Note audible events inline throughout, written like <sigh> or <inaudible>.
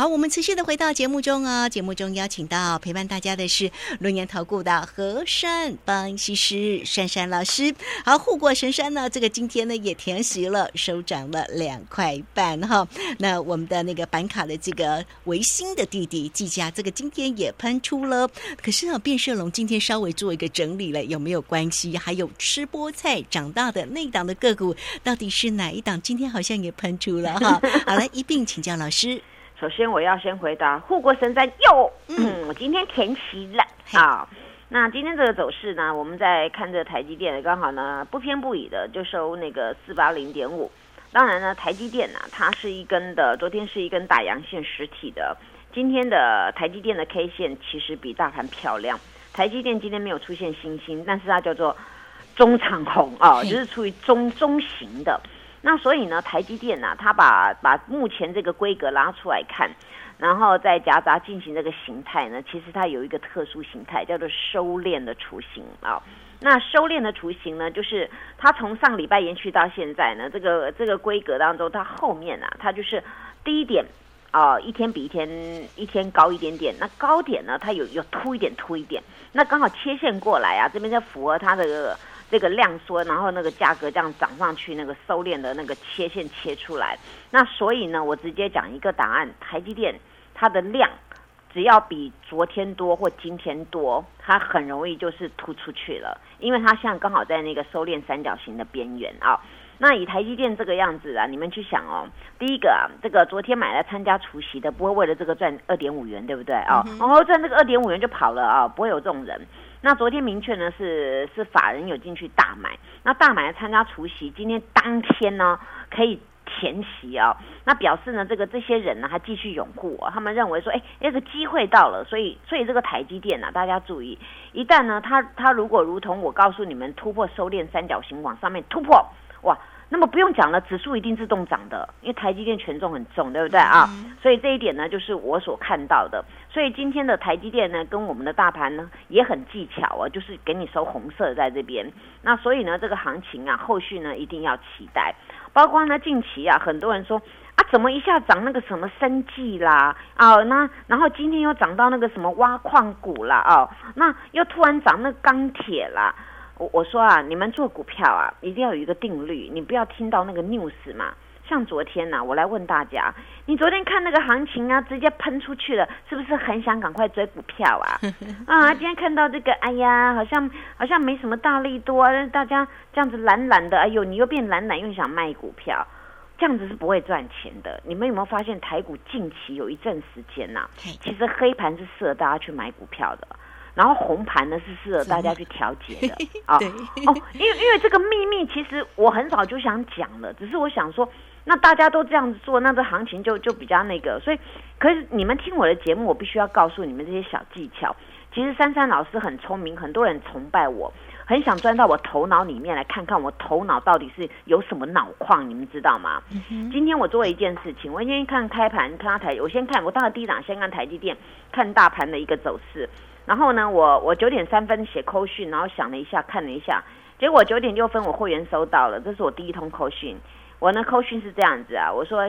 好，我们持续的回到节目中哦。节目中邀请到陪伴大家的是龙岩投顾的和善帮西施珊珊老师。好，护国神山呢，这个今天呢也填息了，收涨了两块半哈。那我们的那个板卡的这个维新的弟弟季佳，这个今天也喷出了。可是呢，变色龙今天稍微做一个整理了，有没有关系？还有吃菠菜长大的那档的个股，到底是哪一档？今天好像也喷出了哈。好来一并请教老师。首先，我要先回答护国神山又，嗯，我今天填齐了啊。那今天这个走势呢，我们在看这台积电，刚好呢不偏不倚的就收那个四八零点五。当然呢，台积电呢，它是一根的，昨天是一根大阳线实体的。今天的台积电的 K 线其实比大盘漂亮。台积电今天没有出现星星，但是它叫做中长红啊，就是处于中中型的。那所以呢，台积电呢，它把把目前这个规格拉出来看，然后再夹杂进行这个形态呢，其实它有一个特殊形态，叫做收敛的雏形啊。那收敛的雏形呢，就是它从上礼拜延续到现在呢，这个这个规格当中，它后面啊，它就是低点啊，一天比一天一天高一点点。那高点呢，它有有凸一点凸一点，那刚好切线过来啊，这边在符合它的。这个量缩，然后那个价格这样涨上去，那个收敛的那个切线切出来，那所以呢，我直接讲一个答案：台积电它的量只要比昨天多或今天多，它很容易就是突出去了，因为它现在刚好在那个收敛三角形的边缘啊。那以台积电这个样子啊，你们去想哦，第一个啊，这个昨天买来参加除夕的，不会为了这个赚二点五元，对不对啊？然后赚这个二点五元就跑了啊，不会有这种人。那昨天明确呢是是法人有进去大买，那大买参加除夕，今天当天呢可以填息啊，那表示呢这个这些人呢还继续拥护我，他们认为说，哎，这个机会到了，所以所以这个台积电呢，大家注意，一旦呢它它如果如同我告诉你们突破收敛三角形往上面突破，哇！那么不用讲了，指数一定自动涨的，因为台积电权重很重，对不对啊？所以这一点呢，就是我所看到的。所以今天的台积电呢，跟我们的大盘呢也很技巧啊，就是给你收红色在这边。那所以呢，这个行情啊，后续呢一定要期待。包括呢近期啊，很多人说啊，怎么一下涨那个什么生技啦啊，那然后今天又涨到那个什么挖矿股啦啊，那又突然涨那钢铁啦。我我说啊，你们做股票啊，一定要有一个定律，你不要听到那个 news 嘛。像昨天呐，我来问大家，你昨天看那个行情啊，直接喷出去了，是不是很想赶快追股票啊？<laughs> 啊，今天看到这个，哎呀，好像好像没什么大力多，大家这样子懒懒的，哎呦，你又变懒懒，又想卖股票，这样子是不会赚钱的。你们有没有发现台股近期有一阵时间呐，其实黑盘是适合大家去买股票的。然后红盘呢是适合大家去调节的 <laughs> 啊哦，因为因为这个秘密其实我很早就想讲了，只是我想说，那大家都这样子做，那这行情就就比较那个，所以可是你们听我的节目，我必须要告诉你们这些小技巧。其实珊珊老师很聪明，很多人崇拜我，很想钻到我头脑里面来看看我头脑到底是有什么脑矿，你们知道吗？今天我做了一件事情，我今天看开盘，看台，我先看我当然第一档先看台积电，看大盘的一个走势。然后呢，我我九点三分写扣讯，然后想了一下，看了一下，结果九点六分我会员收到了，这是我第一通扣讯。我呢扣讯是这样子啊，我说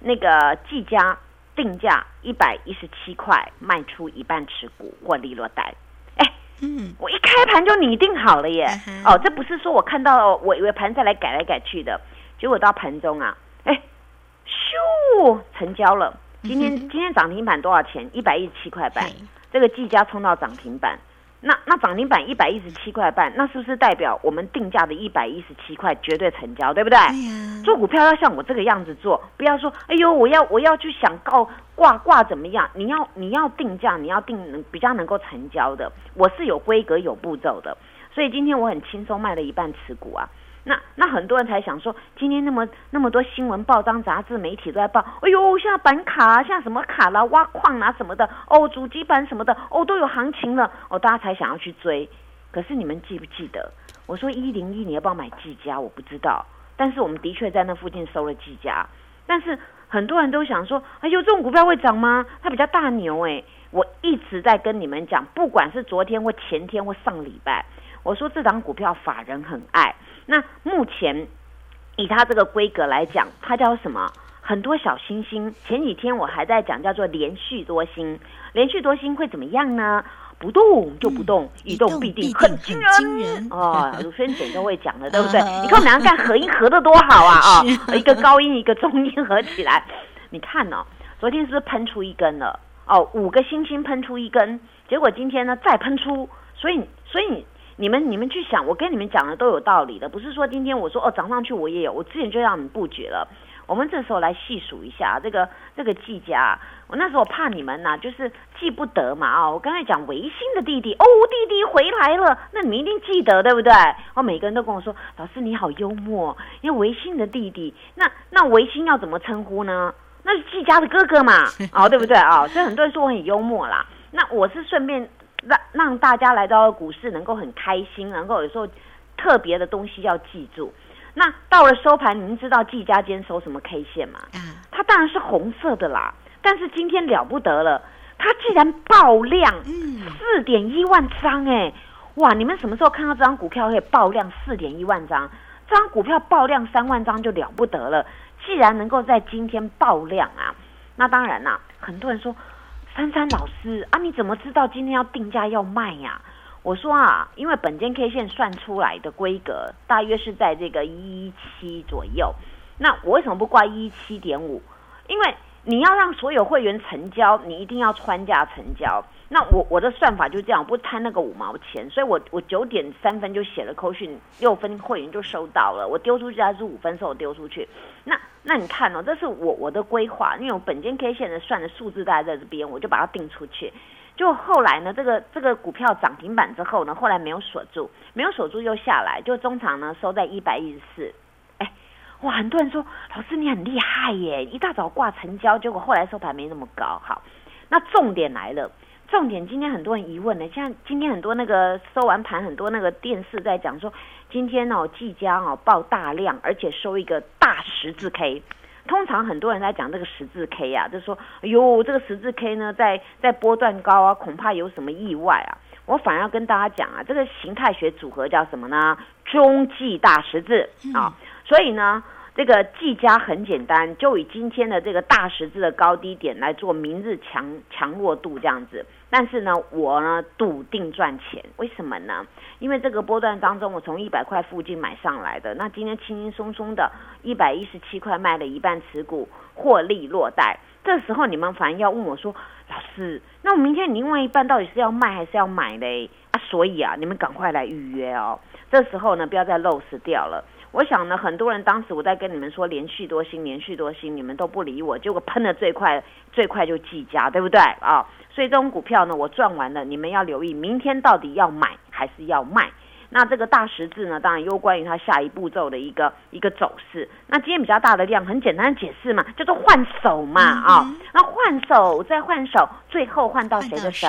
那个季家定价一百一十七块，卖出一半持股或利落袋。哎，嗯，我一开盘就拟定好了耶。哦，这不是说我看到我以为盘再来改来改去的，结果到盘中啊，哎，咻，成交了。今天今天涨停板多少钱？一百一十七块半。这个技嘉冲到涨停板，那那涨停板一百一十七块半，那是不是代表我们定价的一百一十七块绝对成交，对不对？做股票要像我这个样子做，不要说哎呦，我要我要去想告挂挂怎么样？你要你要定价，你要定比较能够成交的。我是有规格有步骤的，所以今天我很轻松卖了一半持股啊。那那很多人才想说，今天那么那么多新闻报章杂志媒体都在报，哎呦，现在板卡，现在什么卡啦，挖矿啊什么的，哦，主机板什么的，哦，都有行情了，哦，大家才想要去追。可是你们记不记得，我说一零一你要不要买技嘉？我不知道，但是我们的确在那附近收了技嘉。但是很多人都想说，哎呦，这种股票会涨吗？它比较大牛哎。我一直在跟你们讲，不管是昨天或前天或上礼拜，我说这档股票法人很爱。那目前以它这个规格来讲，它叫什么？很多小星星。前几天我还在讲叫做连续多星，连续多星会怎么样呢？不动就不动，一动必定很惊人哦。<laughs> 鲁轩姐都会讲的，对不对？你看我们两个干合音合的多好啊啊！一个高音一个中音合起来，你看哦，昨天是不是喷出一根了？哦，五个星星喷出一根，结果今天呢再喷出，所以所以你们你们去想，我跟你们讲的都有道理的，不是说今天我说哦涨上去我也有，我之前就让你们布局了。我们这时候来细数一下这个这个季家，我那时候怕你们呐，就是记不得嘛啊！我刚才讲维新的弟弟哦，弟弟回来了，那你们一定记得对不对？哦，每个人都跟我说，老师你好幽默，因为维新的弟弟，那那维新要怎么称呼呢？那是季家的哥哥嘛，哦，对不对啊？所以很多人说我很幽默啦。那我是顺便让让大家来到股市能够很开心，能够有时候特别的东西要记住。那到了收盘，您知道季家今天收什么 K 线吗？它当然是红色的啦。但是今天了不得了，它竟然爆量，四点一万张哎！哇，你们什么时候看到这张股票可以爆量四点一万张？这张股票爆量三万张就了不得了。既然能够在今天爆量啊，那当然啦，很多人说，珊珊老师啊，你怎么知道今天要定价要卖呀？我说啊，因为本间 K 线算出来的规格大约是在这个一七左右，那我为什么不挂一七点五？因为你要让所有会员成交，你一定要穿价成交。那我我的算法就这样，不贪那个五毛钱，所以我我九点三分就写了扣讯，六分会员就收到了，我丢出去还是五分时候丢出去。那那你看哦，这是我我的规划，因为我本间 K 线的算的数字大概在这边，我就把它定出去。就后来呢，这个这个股票涨停板之后呢，后来没有锁住，没有锁住又下来，就中场呢收在一百一十四。哎，哇，很多人说老师你很厉害耶，一大早挂成交，结果后来收盘没那么高。好，那重点来了，重点今天很多人疑问呢，像今天很多那个收完盘，很多那个电视在讲说，今天哦即将哦爆大量，而且收一个大十字 K。通常很多人在讲这个十字 K 啊，就说，哎呦，这个十字 K 呢，在在波段高啊，恐怕有什么意外啊。我反而要跟大家讲啊，这个形态学组合叫什么呢？中继大十字啊。所以呢，这个计价很简单，就以今天的这个大十字的高低点来做明日强强弱度这样子。但是呢，我呢笃定赚钱，为什么呢？因为这个波段当中，我从一百块附近买上来的，那今天轻轻松松的一百一十七块卖了一半持股，获利落袋。这时候你们反而要问我说：“老师，那我明天你另外一半到底是要卖还是要买嘞？”啊，所以啊，你们赶快来预约哦。这时候呢，不要再漏失掉了。我想呢，很多人当时我在跟你们说连续多星，连续多星，你们都不理我，结果喷的最快，最快就计价，对不对啊？所以这种股票呢，我赚完了，你们要留意，明天到底要买还是要卖？那这个大十字呢，当然攸关于它下一步骤的一个一个走势。那今天比较大的量，很简单的解释嘛，叫做换手嘛啊。那换手再换手，最后换到谁的手？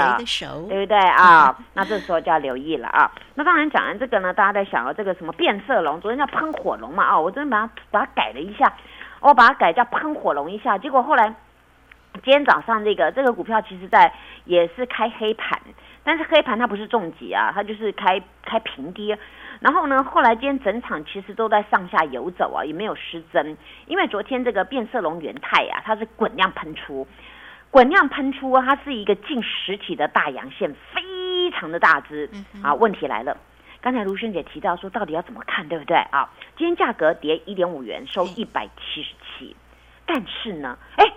对不对啊？那这时候就要留意了啊。那当然讲完这个呢，大家在想哦，这个什么变色龙，昨天叫喷火龙嘛啊，我昨天把它把它改了一下，我把它改叫喷火龙一下，结果后来。今天早上这个这个股票其实在也是开黑盘，但是黑盘它不是重疾啊，它就是开开平跌。然后呢，后来今天整场其实都在上下游走啊，也没有失真。因为昨天这个变色龙元泰啊，它是滚量喷出，滚量喷出，它是一个近实体的大阳线，非常的大只啊。问题来了，刚才卢萱姐提到说，到底要怎么看，对不对啊？今天价格跌一点五元，收一百七十七，但是呢，哎。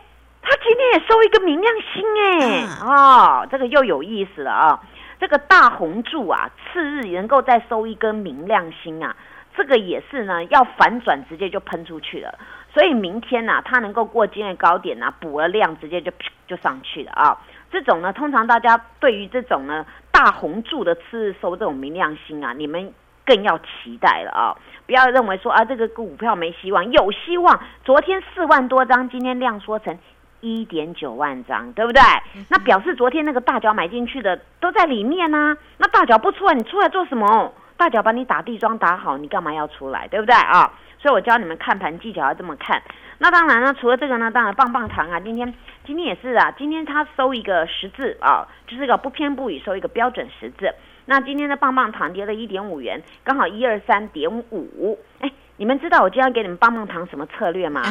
他今天也收一个明亮星哎，哦，这个又有意思了啊！这个大红柱啊，次日能够再收一根明亮星啊，这个也是呢，要反转直接就喷出去了。所以明天呢，它能够过今天高点呢，补了量，直接就就上去了啊！这种呢，通常大家对于这种呢大红柱的次日收这种明亮星啊，你们更要期待了啊！不要认为说啊，这个股票没希望，有希望。昨天四万多张，今天量缩成。一点九万张，对不对？那表示昨天那个大脚买进去的都在里面呢。那大脚不出来，你出来做什么？大脚把你打地桩打好，你干嘛要出来？对不对啊？所以我教你们看盘技巧要这么看。那当然呢，除了这个呢，当然棒棒糖啊，今天今天也是啊，今天它收一个十字啊，就是个不偏不倚收一个标准十字。那今天的棒棒糖跌了一点五元，刚好一二三点五。哎，你们知道我今天要给你们棒棒糖什么策略吗？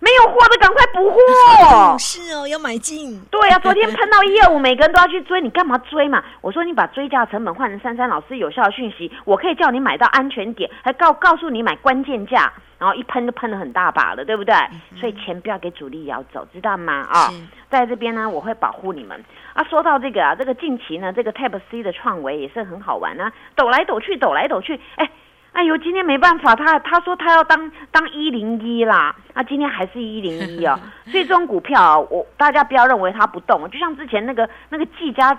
没有货的赶快补货。<laughs> 是哦，要买进。对呀、昨天喷到一二五，每个人都要去追，你干嘛追嘛？我说你把追价成本换成珊珊老师有效的讯息，我可以叫你买到安全点，还告告诉你买关键价，然后一喷就喷了很大把了，对不对？所以钱不要给主力咬走，知道吗？啊、是在这边呢，我会保护你们啊。说到这个啊，这个近期呢，这个 Type C 的创维也是很好玩啊，抖来抖去，抖来抖去，哎。哎呦，今天没办法，他他说他要当当一零一啦，啊，今天还是一零一哦，所以这种股票啊，我大家不要认为它不动，就像之前那个那个技嘉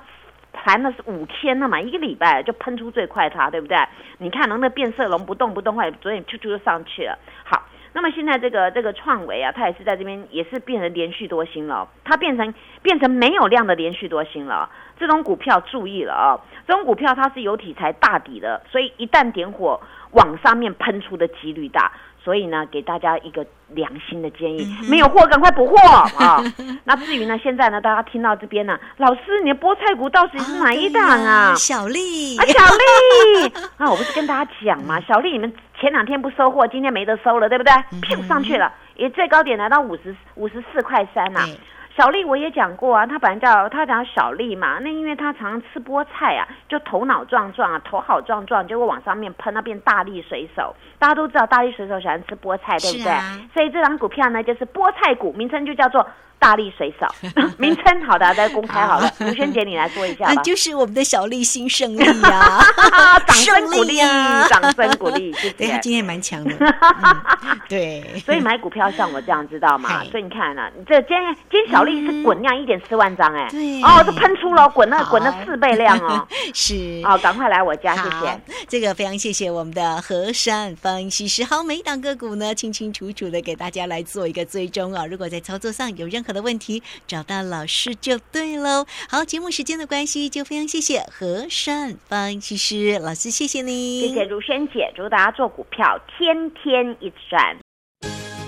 盘了是五天了嘛，一个礼拜就喷出最快它，对不对？你看，能那个变色龙不动不动，后来昨天突突就上去了。好，那么现在这个这个创维啊，它也是在这边也是变成连续多星了哦，它变成变成没有量的连续多星了哦。这种股票注意了哦，这种股票它是有题材大底的，所以一旦点火往上面喷出的几率大。所以呢，给大家一个良心的建议，没有货赶快补货啊！<laughs> 那至于呢，现在呢，大家听到这边呢，老师，你的菠菜股到底是哪一档啊？小丽啊，小丽啊，我不是跟大家讲嘛，<laughs> 小丽你们前两天不收货，今天没得收了，对不对？噗上去了，也最高点来到五十五十四块三呐、对小丽我也讲过啊，她本来叫她讲小丽嘛，那因为她常常吃菠菜啊，就头脑壮壮啊，头好壮壮，结果往上面喷，那变大力水手。大家都知道大力水手喜欢吃菠菜，对不对？啊所以这张股票呢，就是菠菜股，名称就叫做大力水手。<laughs> 名称好的，大家公开好了。<laughs> 吴萱姐，你来说一下啊，吧。就是我们的小丽新胜利呀，<laughs> 掌声鼓励啊，掌声鼓励，谢谢。对他今天也蛮强的，嗯对，所以买股票像我这样，知道吗？所以你看啊、你这今天今天小丽是滚量一点四万张哎、对哦，这喷出了，滚了滚了四倍量哦，是哦，赶快来我家，谢谢。，这个非常谢谢我们的和山分析师。好，每一档个股呢，清清楚楚的给大家来做一个追踪啊。如果在操作上有任何的问题，找到老师就对喽。好，节目时间的关系，就非常谢谢和善方医师老师，谢谢你，谢谢如萱姐，祝大家做股票天天一赚。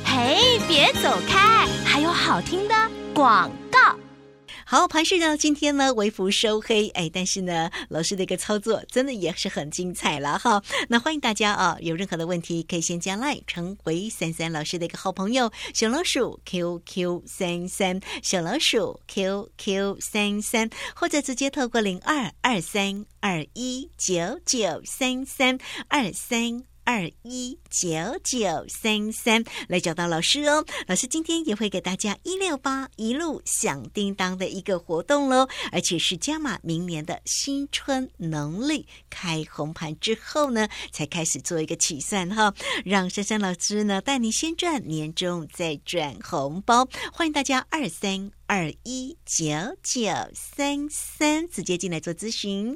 嘿，别走开，还有好听的广告。好，盘市呢，今天呢微幅收黑，哎，但是呢，老师的一个操作真的也是很精彩了哈。那欢迎大家啊，有任何的问题可以先加赖成为三三老师的一个好朋友，小老鼠 QQ 三三，小老鼠 QQ 三三，或者直接透过零二二三二一九九三三二三。二一九九三三。来找到老师哦，老师今天也会给大家一六八一路响叮当的一个活动喽，而且是加码明年的新春农历开红盘之后呢，才开始做一个起算哈，让珊珊老师呢带你先赚年终再赚红包，欢迎大家二三二一九九三三直接进来做咨询。